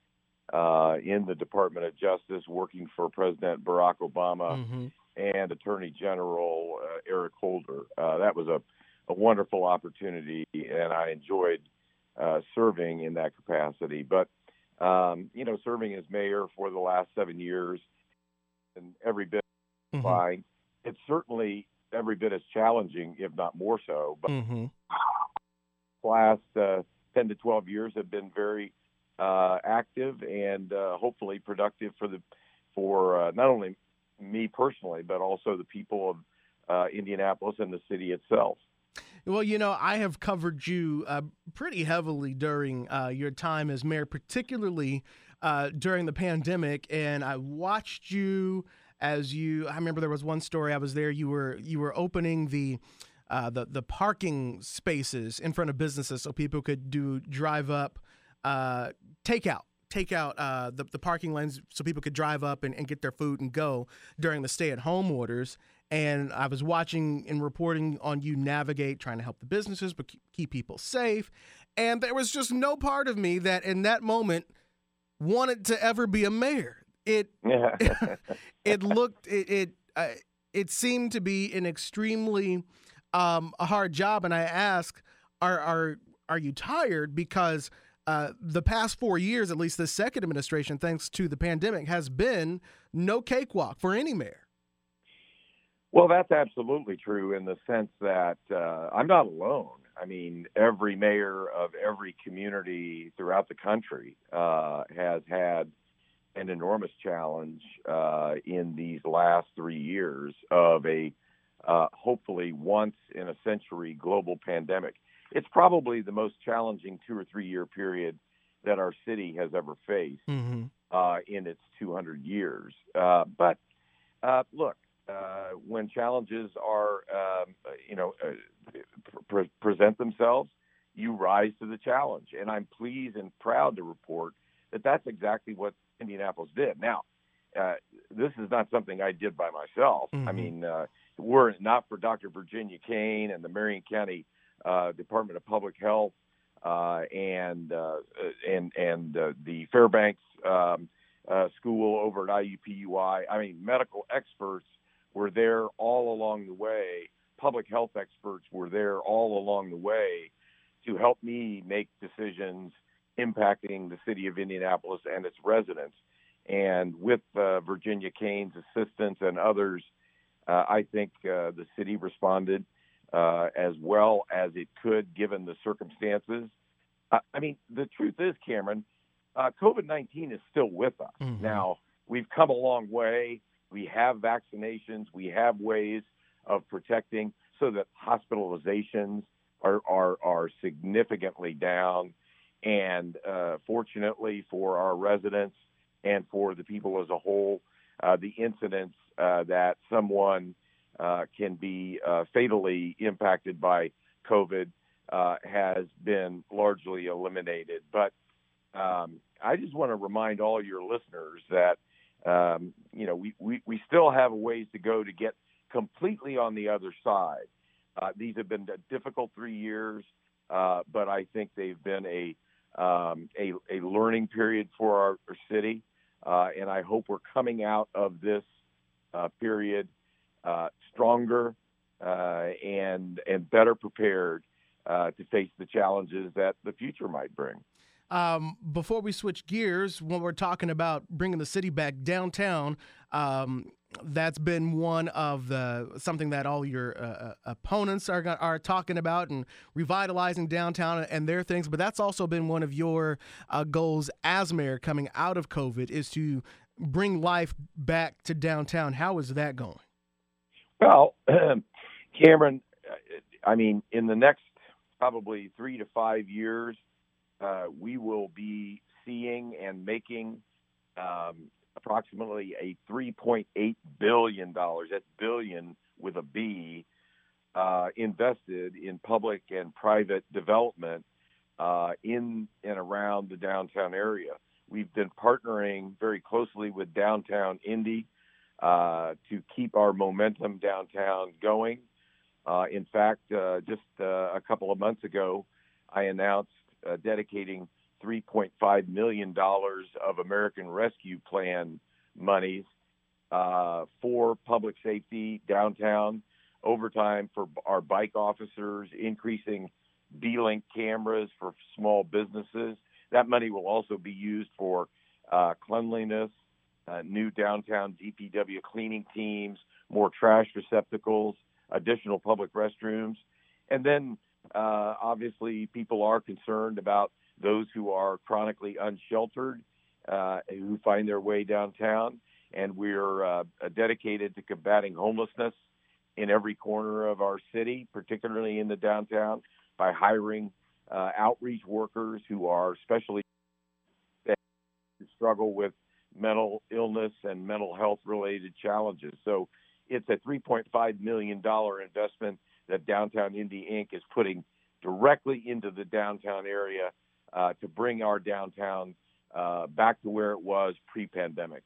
uh, in the Department of Justice, working for President Barack Obama mm-hmm. and Attorney General uh, Eric Holder. Uh, that was a, a, wonderful opportunity, and I enjoyed uh, serving in that capacity. But um, you know, serving as mayor for the last seven years, and every bit mm-hmm. fine. It's certainly every bit as challenging, if not more so. But mm-hmm last uh, 10 to 12 years have been very uh, active and uh, hopefully productive for the for uh, not only me personally but also the people of uh, Indianapolis and the city itself. Well, you know, I have covered you uh, pretty heavily during your time as mayor, particularly during the pandemic, and I watched you as you. I remember there was one story I was there. You were you were opening the uh, the the parking spaces in front of businesses so people could do drive up uh, takeout take out uh, the, the parking lanes so people could drive up and, and get their food and go during the stay at home orders. And I was watching and reporting on you navigate trying to help the businesses but keep people safe. And there was just no part of me that in that moment wanted to ever be a mayor. It (laughs) (laughs) it looked it it, uh, it seemed to be an extremely um, a hard job, and I ask, are are are you tired? Because uh, the past four years, at least the second administration, thanks to the pandemic, has been no cakewalk for any mayor. Well, that's absolutely true in the sense that uh, I'm not alone. I mean, every mayor of every community throughout the country uh, has had an enormous challenge uh, in these last three years of a uh, hopefully once in a century global pandemic. It's probably the most challenging two or three year period that our city has ever faced mm-hmm. uh, in its 200 years. Uh, but uh, look, uh, when challenges are, um, you know, uh, pre- present themselves, you rise to the challenge. And I'm pleased and proud to report that that's exactly what Indianapolis did. Now, uh, this is not something I did by myself. Mm-hmm. I mean, uh, were it not for Dr. Virginia Caine and the Marion County uh, Department of Public Health uh, and uh, and and uh, the Fairbanks um, school over at IUPUI, I mean, medical experts were there all along the way. Public health experts were there all along the way to help me make decisions impacting the city of Indianapolis and its residents. And with uh, Virginia Caine's assistance and others, uh, I think uh, the city responded uh, as well as it could given the circumstances. I mean, the truth is, Cameron, uh, COVID 19 is still with us. Mm-hmm. Now, we've come a long way. We have vaccinations, we have ways of protecting so that hospitalizations are, are, are significantly down. And uh, fortunately for our residents and for the people as a whole, uh, the incidents uh, that someone uh, can be uh, fatally impacted by COVID uh, has been largely eliminated. But um, I just want to remind all your listeners that um, you know we, we, we still have a ways to go to get completely on the other side. Uh, these have been difficult three years, but I think they've been a um, a, a, learning period for our, our city, uh, and I hope we're coming out of this period uh, stronger uh, and and better prepared to face the challenges that the future might bring. Um, before we switch gears, when we're talking about bringing the city back downtown, um, that's been one of the something that all your uh, uh opponents are are talking about and revitalizing downtown and their things. But that's also been one of your uh, goals as mayor coming out of COVID is to bring life back to downtown. How is that going? Well, (clears throat) Cameron, I mean, in the next probably three to five years, uh, we will be seeing and making um, approximately a 3.8 billion dollars. That's billion with a B. Uh, invested in public and private development uh, in and around the downtown area. We've been partnering very closely with Downtown Indy uh, to keep our momentum downtown going. Uh, in fact, uh, just uh, a couple of months ago, I announced uh, dedicating $3.5 million of American Rescue Plan monies uh, for public safety downtown, overtime for our bike officers, increasing D-Link cameras for small businesses. That money will also be used for uh, cleanliness, uh, new downtown DPW cleaning teams, more trash receptacles, additional public restrooms, and then uh, obviously, people are concerned about those who are chronically unsheltered, uh, who find their way downtown, and we're uh, dedicated to combating homelessness in every corner of our city, particularly in the downtown, by hiring uh, outreach workers who are specially struggle with mental illness and mental health related challenges. So it's a $3.5 million investment that Downtown Indy Inc. is putting directly into the downtown area uh, to bring our downtown uh, back to where it was pre pandemic.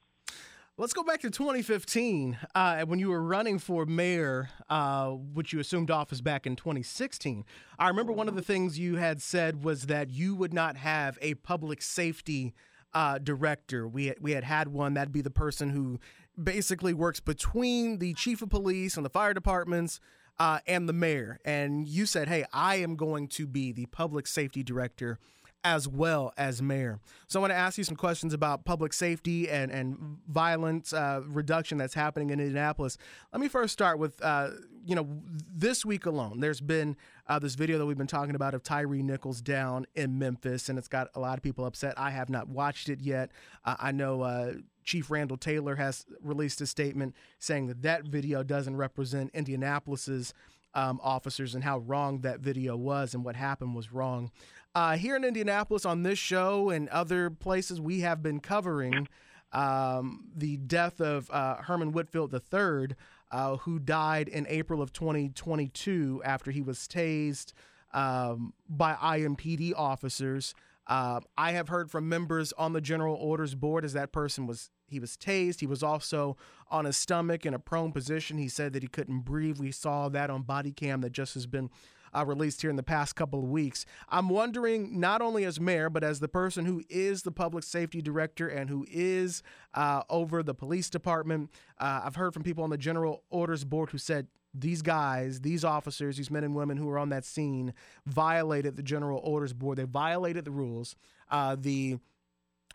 Let's go back to 2015 uh, when you were running for mayor, uh, which you assumed office back in 2016. I remember one of the things you had said was that you would not have a public safety uh, director. We had, we had had one that'd be the person who basically works between the chief of police and the fire departments uh, and the mayor. And you said, hey, I am going to be the public safety director as well as mayor. So I want to ask you some questions about public safety and, and violence uh, reduction that's happening in Indianapolis. Let me first start with, uh, you know, this week alone, there's been uh, this video that we've been talking about of Tyre Nichols down in Memphis, and it's got a lot of people upset. I have not watched it yet. Uh, I know uh, Chief Randal Taylor has released a statement saying that that video doesn't represent Indianapolis's um, officers and how wrong that video was and what happened was wrong. Uh, here in Indianapolis, on this show and other places, we have been covering um, the death of uh, Herman Whitfield III, uh, who died in April of 2022 after he was tased um, by IMPD officers. Uh, I have heard from members on the General Orders Board as that person was he was tased. He was also on his stomach in a prone position. He said that he couldn't breathe. We saw that on body cam that just has been uh, released here in the past couple of weeks. I'm wondering, not only as mayor, but as the person who is the public safety director and who is uh, over the police department, uh, I've heard from people on the General Orders Board who said these guys, these officers, these men and women who were on that scene violated the General Orders Board. They violated the rules. Uh, the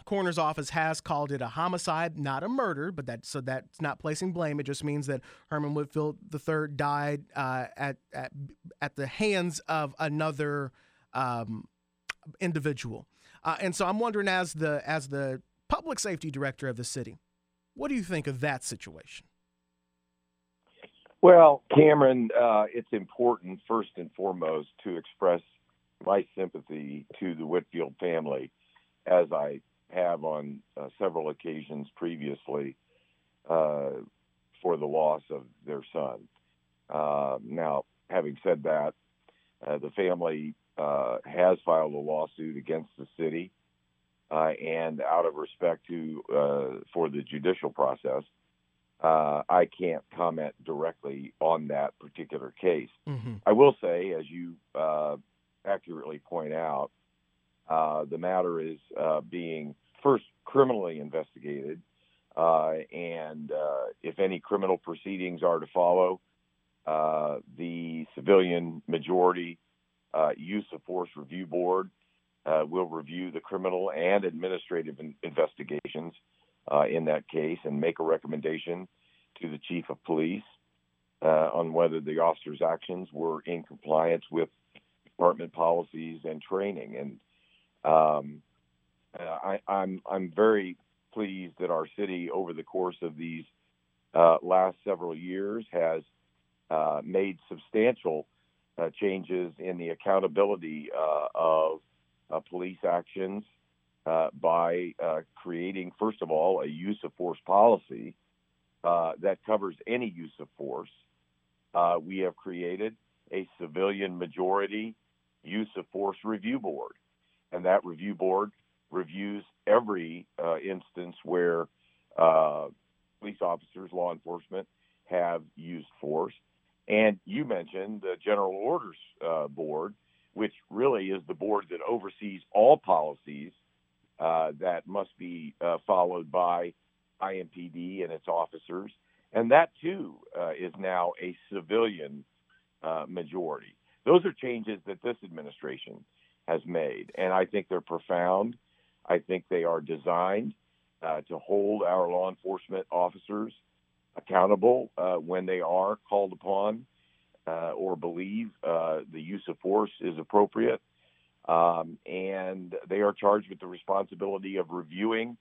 coroner's office has called it a homicide, not a murder, but that so that's not placing blame. It just means that Herman Whitfield III died uh, at, at at the hands of another um, individual. Uh, and so I'm wondering, as the as the public safety director of the city, what do you think of that situation? Well, Cameron, uh, it's important first and foremost to express my sympathy to the Whitfield family, as I have on uh, several occasions previously uh, for the loss of their son. Uh, now, having said that, uh, the family uh, has filed a lawsuit against the city, and out of respect to for the judicial process, uh, I can't comment directly on that particular case. Mm-hmm. I will say, as you uh, accurately point out, uh, the matter is uh, being first criminally investigated, uh, and uh, if any criminal proceedings are to follow, the civilian majority use of force review board will review the criminal and administrative in- investigations uh, in that case and make a recommendation to the chief of police uh, on whether the officer's actions were in compliance with department policies and training. And um, I, I'm I'm very pleased that our city, over the course of these uh, last several years, has uh, made substantial uh, changes in the accountability uh, of uh, police actions uh, by uh, creating, first of all, a use of force policy uh, that covers any use of force. Uh, we have created a civilian majority use of force review board, and that review board reviews every uh, instance where police officers, law enforcement have used force. And you mentioned the General Orders Board, which really is the board that oversees all policies uh, that must be uh, followed by IMPD and its officers. And that too uh, is now a civilian uh, majority. Those are changes that this administration has made, and I think they're profound. I think they are designed uh, to hold our law enforcement officers accountable when they are called upon or believe the use of force is appropriate um, and they are charged with the responsibility of reviewing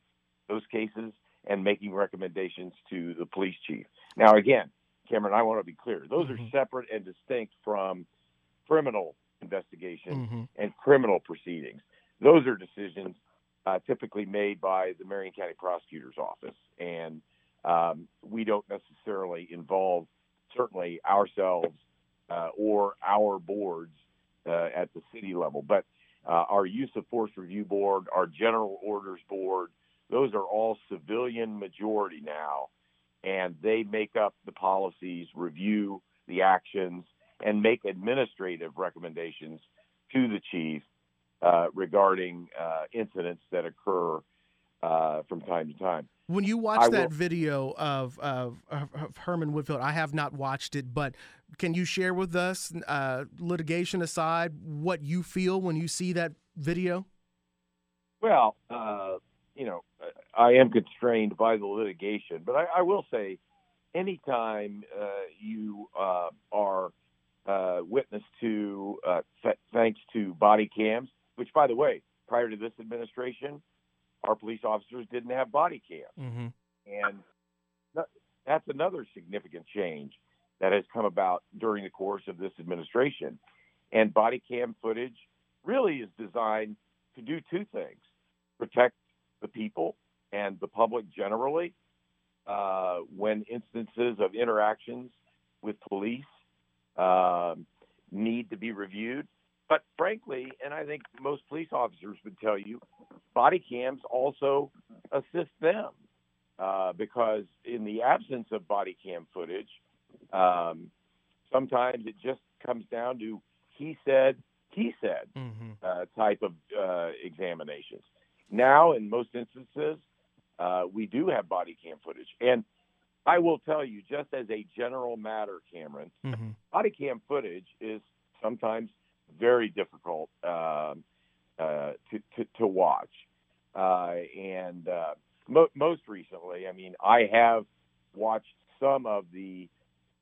those cases and making recommendations to the police chief. Now, again, Cameron, I want to be clear. Those mm-hmm. are separate and distinct from criminal investigation mm-hmm. and criminal proceedings. Those are decisions uh, typically made by the Marion County Prosecutor's Office, and um, we don't necessarily involve certainly ourselves uh, or our boards uh, at the city level. But uh, our use of force review board, our general orders board, those are all civilian majority now, and they make up the policies, review the actions, and make administrative recommendations to the chief uh, regarding uh, incidents that occur uh, from time to time. When you watch I that will, video of, of, of Herman Whitfield, I have not watched it, but can you share with us, uh, litigation aside, what you feel when you see that video? Well, uh, you know, I am constrained by the litigation, but I, I will say, anytime uh, you uh, are uh, witness to, th- thanks to body cams, which, by the way, prior to this administration, our police officers didn't have body cams, mm-hmm. and that's another significant change that has come about during the course of this administration. And body cam footage really is designed to do two things protect the people and the public generally uh, when instances of interactions with police uh, need to be reviewed, but frankly, and I think most police officers would tell you, body cams also assist them uh, because in the absence of body cam footage, um, sometimes it just comes down to he said, he said Mm-hmm. uh, type of uh, examinations. Now, in most instances, uh, we do have body cam footage. And I will tell you, just as a general matter, Cameron, Mm-hmm. body cam footage is sometimes very difficult um, uh, to, to, to watch. Uh, and uh, mo- most recently, I mean, I have watched some of the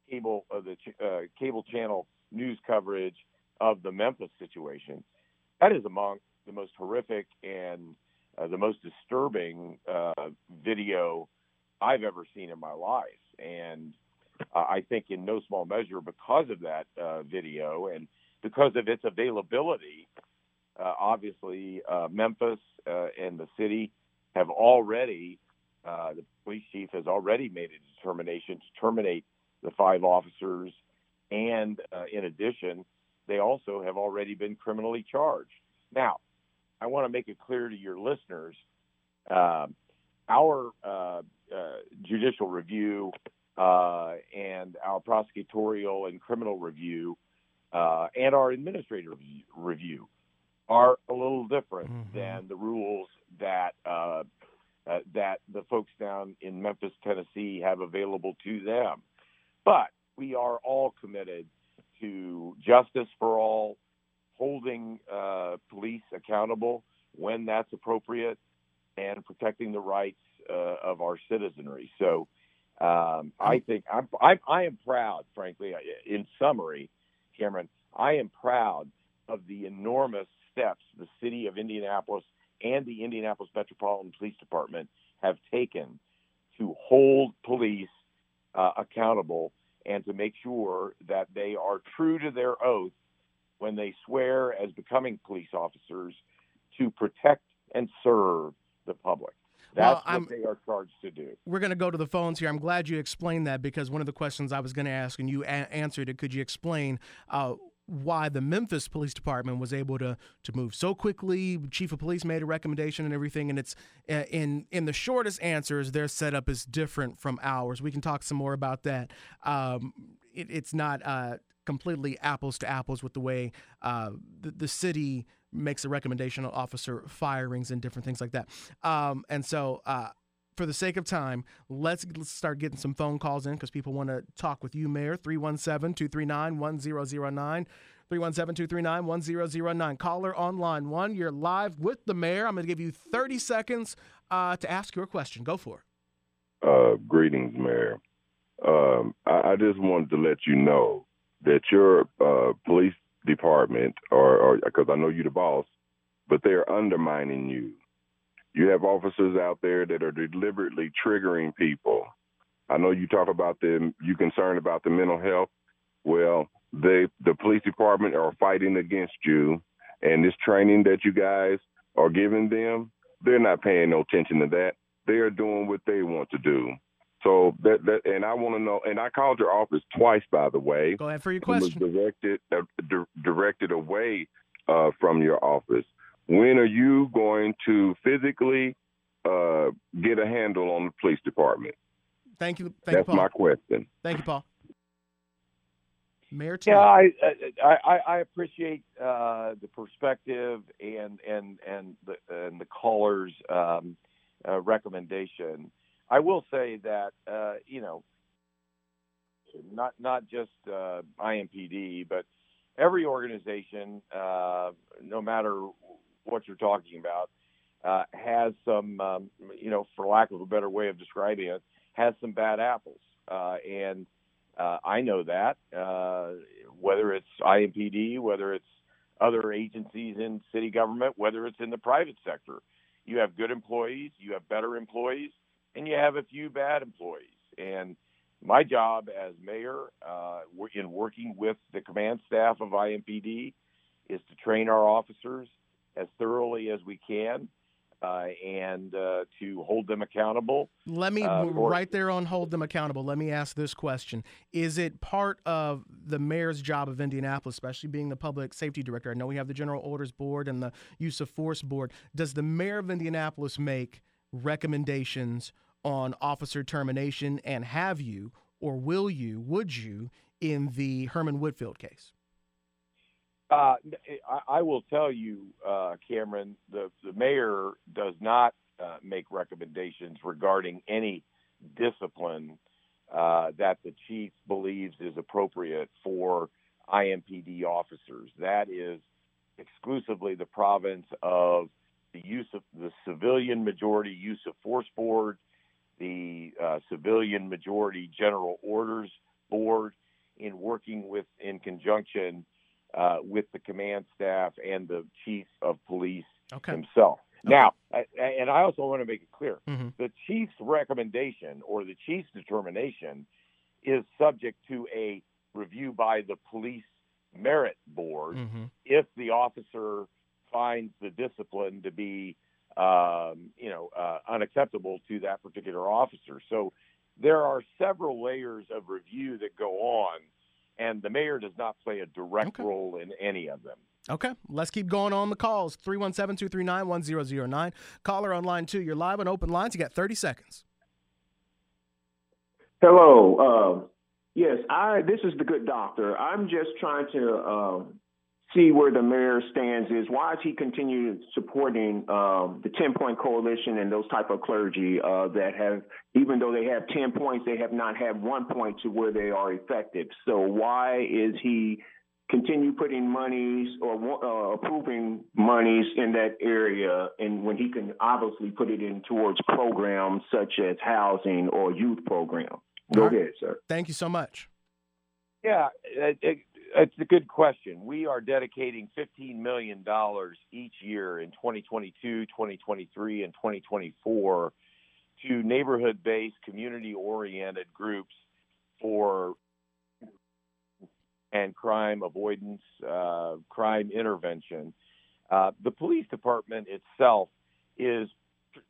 cable of the ch- uh, cable channel news coverage of the Memphis situation. That is among the most horrific and uh, the most disturbing uh, video I've ever seen in my life. And uh, I think, in no small measure, because of that uh, video and because of its availability, uh, obviously uh, Memphis uh, and the city have already, uh, the police chief has already made a determination to terminate the five officers, and in addition, they also have already been criminally charged. Now, I want to make it clear to your listeners um, our judicial review uh, and our prosecutorial and criminal review uh, and our administrative review- are a little different Mhm. than the rules that uh, uh, that the folks down in Memphis, Tennessee, have available to them. But we are all committed to justice for all, holding uh, police accountable when that's appropriate, and protecting the rights uh, of our citizenry. So, um, I think I'm, I'm I am proud, frankly. In summary, Cameron, I am proud of the enormous steps the city of Indianapolis and the Indianapolis Metropolitan Police Department have taken to hold police uh, accountable and to make sure that they are true to their oath when they swear as becoming police officers to protect and serve the public. Well, That's I'm- what they are charged to do. We're going to go to the phones here. I'm glad you explained that because one of the questions I was going to ask and you a- answered it. Could you explain uh, why the Memphis Police Department was able to to move so quickly? Chief of Police made a recommendation and everything, and it's uh, in in the shortest answers. Their setup is different from ours. We can talk some more about that. Um, it, it's not. Uh, completely apples to apples with the way uh, the, the city makes a recommendation on officer firings and different things like that. Um, and so, uh, for the sake of time, let's, let's start getting some phone calls in because people want to talk with you, Mayor. 317 239 1009. 317 239 1009. Caller on line one. You're live with the mayor. I'm going to give you 30 seconds uh, to ask your question. Go for it. Uh, greetings, Mayor. Um, I, I just wanted to let you know that your uh, police department, or because I know you're the boss, but they're undermining you. You have officers out there that are deliberately triggering people. I know you talk about them. You concerned about the mental health. Well, they the police department are fighting against you, and this training that you guys are giving them, they're not paying no attention to that. They are doing what they want to do. So that that, and I want to know. And I called your office twice, by the way. Go ahead for your and was directed uh, di- directed away uh, from your office. When are you going to physically uh, get a handle on the police department? Thank you. Thank That's you, Paul. my question. Thank you, Paul. Mayor Tim. Yeah, I I, I, I appreciate uh, the perspective and and and the and the caller's um, uh, recommendation. I will say that uh, you know, not not just uh, IMPD, but every organization, uh, no matter what you're talking about, uh, has some, um, you know, for lack of a better way of describing it, has some bad apples, uh, and uh, I know that. Uh, whether it's IMPD, whether it's other agencies in city government, whether it's in the private sector, you have good employees, you have better employees, and you have a few bad employees. And my job as mayor, uh, in working with the command staff of IMPD, is to train our officers as thoroughly as we can uh, and uh, to hold them accountable. Let me Uh, or- right there on hold them accountable. Let me ask this question: Is it part of the mayor's job of Indianapolis, especially being the public safety director? I know we have the General Orders Board and the Use of Force Board. Does the mayor of Indianapolis make recommendations on officer termination? And have you, or will you, would you, in the Herman Woodfield case? Uh, I, will tell you, uh, Cameron, the, the mayor does not uh, make recommendations regarding any discipline uh, that the chief believes is appropriate for IMPD officers. That is exclusively the province of the use of the civilian majority use of force board, the uh, civilian majority general orders board, in working with in conjunction uh, with the command staff and the chief of police Okay. himself. Now, I, and I also want to make it clear Mhm. the chief's recommendation or the chief's determination is subject to a review by the police merit board Mm-hmm. if the officer finds the discipline to be um, you know uh, unacceptable to that particular officer so there are several layers of review that go on and the mayor does not play a direct Okay. role in any of them Okay, let's keep going on the calls. 317 239 1009. Caller on line two. You're live on open lines. You got 30 seconds. Hello. Uh, yes, I. This is the good doctor. I'm just trying to um, see where the mayor stands. Is why is he continuing supporting um, the Ten Point Coalition and those type of clergy uh, that have, even though they have ten points, they have not had one point to where they are effective. So why is he continue putting monies or uh, approving monies in that area, and when he can obviously put it in towards programs such as housing or youth programs? Go All right. ahead, sir. Thank you so much. Yeah, it, it, it's a good question. We are dedicating $15 million each year in 2022, 2023, and 2024 to neighborhood based, community oriented groups for and crime avoidance, uh, crime intervention. Uh, the police department itself is,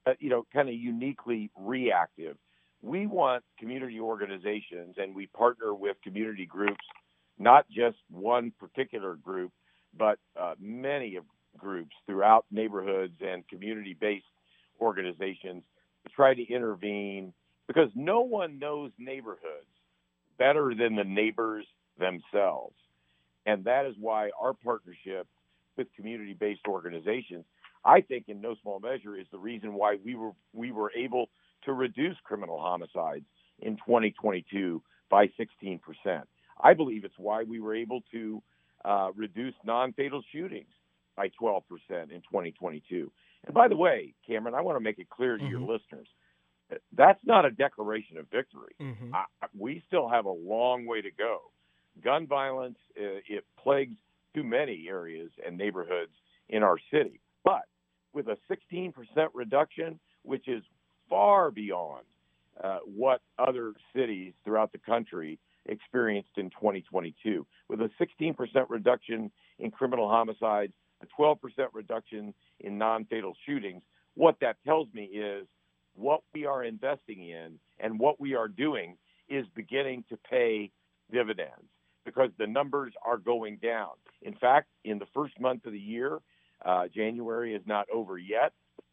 uh, you know, kind of uniquely reactive. We want community organizations, and we partner with community groups, not just one particular group, but uh, many of groups throughout neighborhoods and community-based organizations to try to intervene because no one knows neighborhoods better than the neighbors themselves. And that is why our partnership with community based organizations, I think in no small measure is the reason why we were we were able to reduce criminal homicides in 2022 by 16%. I believe it's why we were able to uh, reduce non-fatal shootings by 12% in 2022. And by the way, Cameron, I want to make it clear to your Mhm. listeners, that's not a declaration of victory. Mm-hmm. I, we still have a long way to go. Gun violence uh, it plagues too many areas and neighborhoods in our city, but with a 16% reduction, which is far beyond uh, what other cities throughout the country experienced in 2022, with a 16% reduction in criminal homicides, a 12% reduction in non-fatal shootings. What that tells me is what we are investing in and what we are doing is beginning to pay dividends because the numbers are going down. In fact, in the first month of the year, uh, January is not over yet,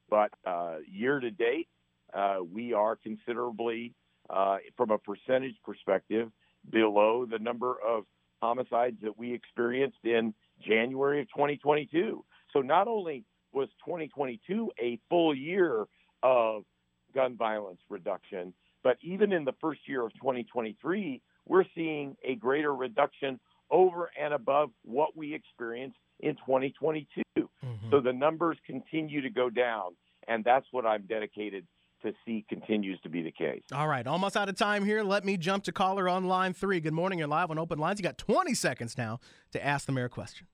but uh, year to date, uh, we are considerably, uh, from a percentage perspective, below the number of homicides that we experienced in January of 2022. So not only was 2022 a full year of gun violence reduction, but even in the first year of 2023, we're seeing a greater reduction over and above what we experienced in 2022. Mm-hmm. So the numbers continue to go down, and that's what I'm dedicated to see continues to be the case. All right, almost out of time here. Let me jump to caller on line three. Good morning. You're live on open lines. You got 20 seconds now to ask the mayor a question.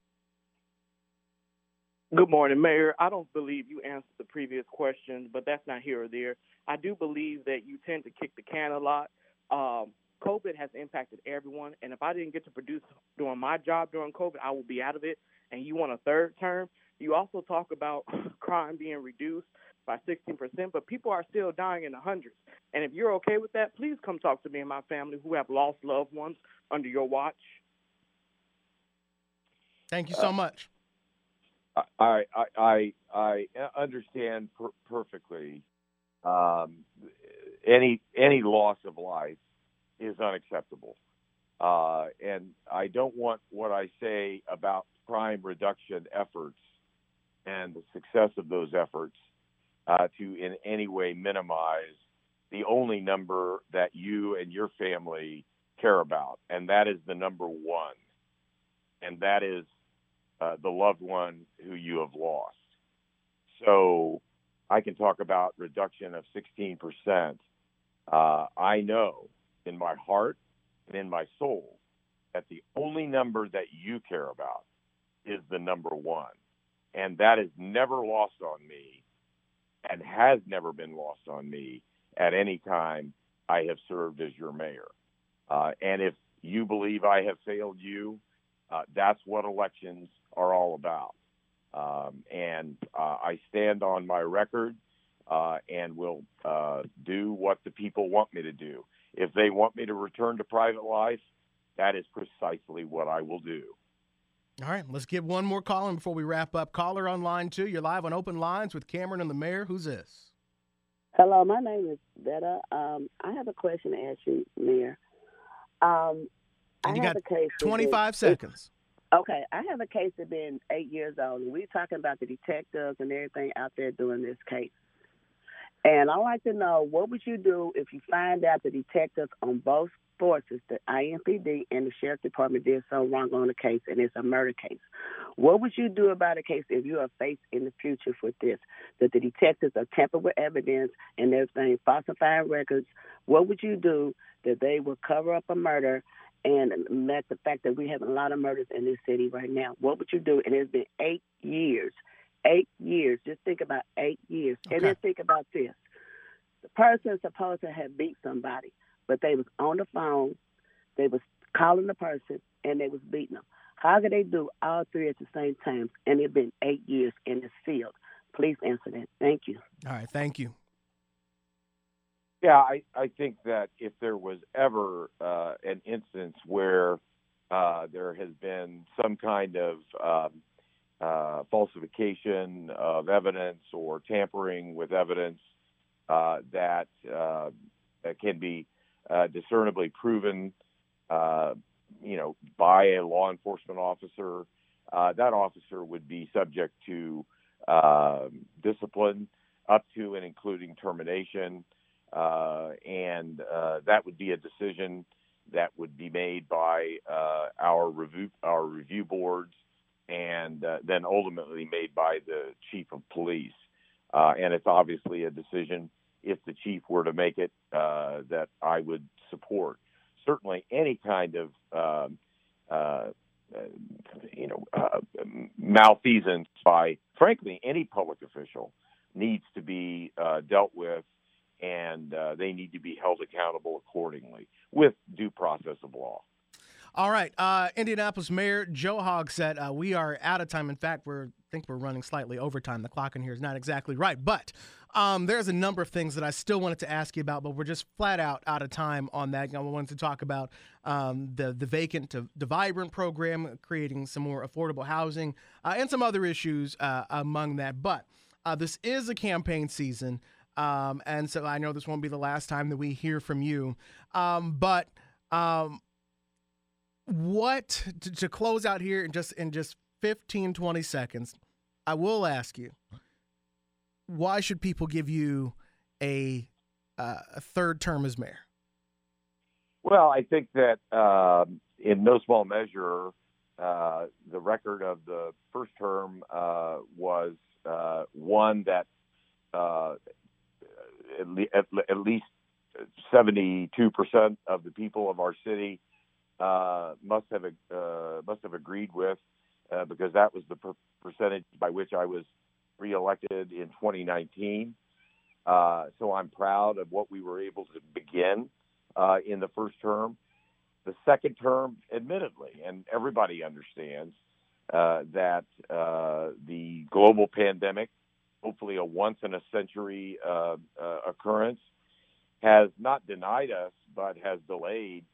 Good morning, Mayor. I don't believe you answered the previous question, but that's not here or there. I do believe that you tend to kick the can a lot. Um, COVID has impacted everyone, and if I didn't get to produce doing my job during COVID, I will be out of it. And you want a third term? You also talk about (laughs) crime being reduced by 16%, but people are still dying in the hundreds. And if you're okay with that, please come talk to me and my family who have lost loved ones under your watch. Thank you so Uh, much. I I I, I understand per- perfectly. Um, any any loss of life is unacceptable, uh, and I don't want what I say about crime reduction efforts and the success of those efforts uh, to in any way minimize the only number that you and your family care about, and that is the number one, and that is uh, the loved one who you have lost. So I can talk about reduction of 16%. Uh, I know in my heart and in my soul that the only number that you care about is the number one. And that is never lost on me and has never been lost on me at any time I have served as your mayor. Uh, and if you believe I have failed you, uh, that's what elections are all about. Um, and uh, I stand on my record uh, and will uh, do what the people want me to do. If they want me to return to private life, that is precisely what I will do. All right, let's get one more call in before we wrap up. Caller on line two. You're live on open lines with Cameron and the mayor. Who's this? Hello, my name is Betta. Um, I have a question to ask you, Mayor. Um, And I you have got a case. 25 been- seconds. Okay, I have a case that's been eight years old, and we're talking about the detectives and everything out there doing this case. And I'd like to know what would you do if you find out the detectives on both forces, the IMPD and the sheriff department, did something wrong on the case, and it's a murder case. What would you do about a case if you are faced in the future with this? That the detectives are tampering with evidence and everything, falsifying records. What would you do that they will cover up a murder and met the fact that we have a lot of murders in this city right now. What would you do? And it's been eight years. Eight years. Just think about eight years. And then think about this. The person is supposed to have beat somebody, but they was on the phone, they was calling the person, and they was beating them. How could they do all three at the same time? And it's been eight years in this field. Please answer that. Thank you. All right, thank you. Yeah, I, I think that if there was ever uh, an instance where uh, there has been some kind of um, uh, falsification of evidence or tampering with evidence uh, that, uh, that can be uh, discernibly proven, uh, you know, by a law enforcement officer, uh, that officer would be subject to uh, discipline up to and including termination uh, and uh, that would be a decision that would be made by our review our review boards, and then ultimately made by the chief of police. And it's obviously a decision if the chief were to make it uh, that I would support. Certainly, any kind of um, uh, you know uh, malfeasance by, frankly, any public official needs to be uh, dealt with and uh, they need to be held accountable accordingly with due process of law. All right, uh, Indianapolis Mayor Joe Hogsett. Uh, we are out of time. In fact, we're think we're running slightly over time. The clock in here is not exactly right, but um, there's a number of things that I still wanted to ask you about, but we're just flat out out of time on that. I wanted to talk about um, the the vacant to the vibrant program, creating some more affordable housing, uh, and some other issues uh, among that. But uh, this is a campaign season. Um, and so I know this won't be the last time that we hear from you. Um, but um, what to, to, close out here in just in just 15, 20 seconds, I will ask you, why should people give you a, uh, a third term as mayor? Well, I think that uh, in no small measure, uh, the record of the first term uh, was uh, one that uh, at, le- at, at, least 72% of the people of our city uh, must have must have agreed with, uh, because that was the per- percentage by which I was reelected in 2019. Uh, so I'm proud of what we were able to begin uh, in the first term. The second term, admittedly, and everybody understands, uh, that uh, the global pandemic, hopefully a once in a century uh, occurrence, has not denied us, but has delayed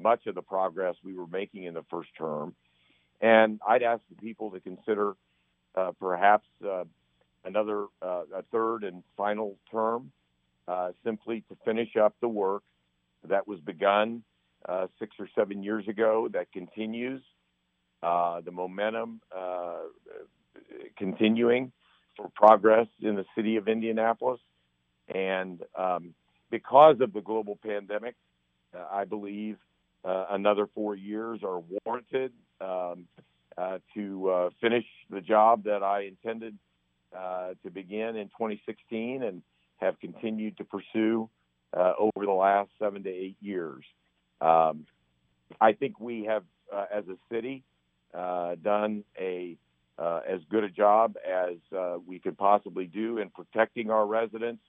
much of the progress we were making in the first term. And I'd ask the people to consider uh, perhaps uh, another, uh, a third and final term, uh, simply to finish up the work that was begun uh, six or seven years ago that continues. Uh, the momentum continuing for progress in the city of Indianapolis. And um, because of the global pandemic, I believe uh, another four years are warranted um, uh, to uh, finish the job that I intended uh, to begin in 2016 and have continued to pursue uh, over the last seven to eight years. Um, I think we have, uh, as a city, done a as good a job as we could possibly do in protecting our residents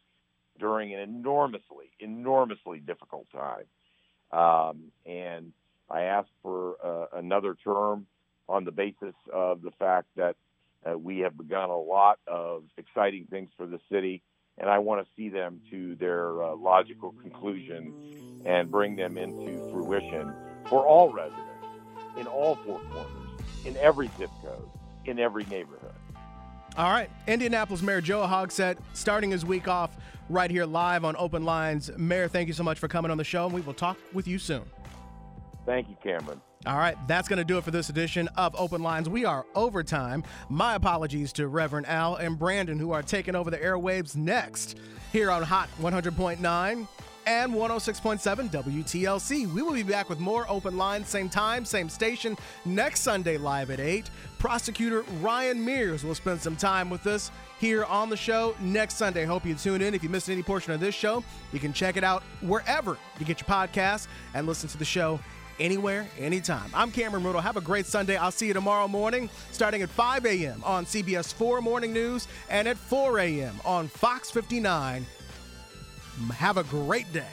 during an enormously, enormously difficult time. Um, and I asked for uh, another term on the basis of the fact that uh, we have begun a lot of exciting things for the city, and I want to see them to their uh, logical conclusion and bring them into fruition for all residents in all four corners, in every zip code, in every neighborhood. All right. Indianapolis Mayor Joe Hogsett starting his week off right here live on Open Lines. Mayor, thank you so much for coming on the show, and we will talk with you soon. Thank you, Cameron. All right, that's going to do it for this edition of Open Lines. We are overtime. My apologies to Reverend Al and Brandon, who are taking over the airwaves next here on Hot 100.9 and 106.7 WTLC. We will be back with more open lines, same time, same station, next Sunday live at 8. Prosecutor Ryan Mears will spend some time with us here on the show next Sunday. Hope you tune in. If you missed any portion of this show, you can check it out wherever you get your podcast and listen to the show anywhere, anytime. I'm Cameron Ridle. Have a great Sunday. I'll see you tomorrow morning, starting at 5 a.m. on CBS 4 Morning News and at 4 a.m. on Fox 59 have a great day.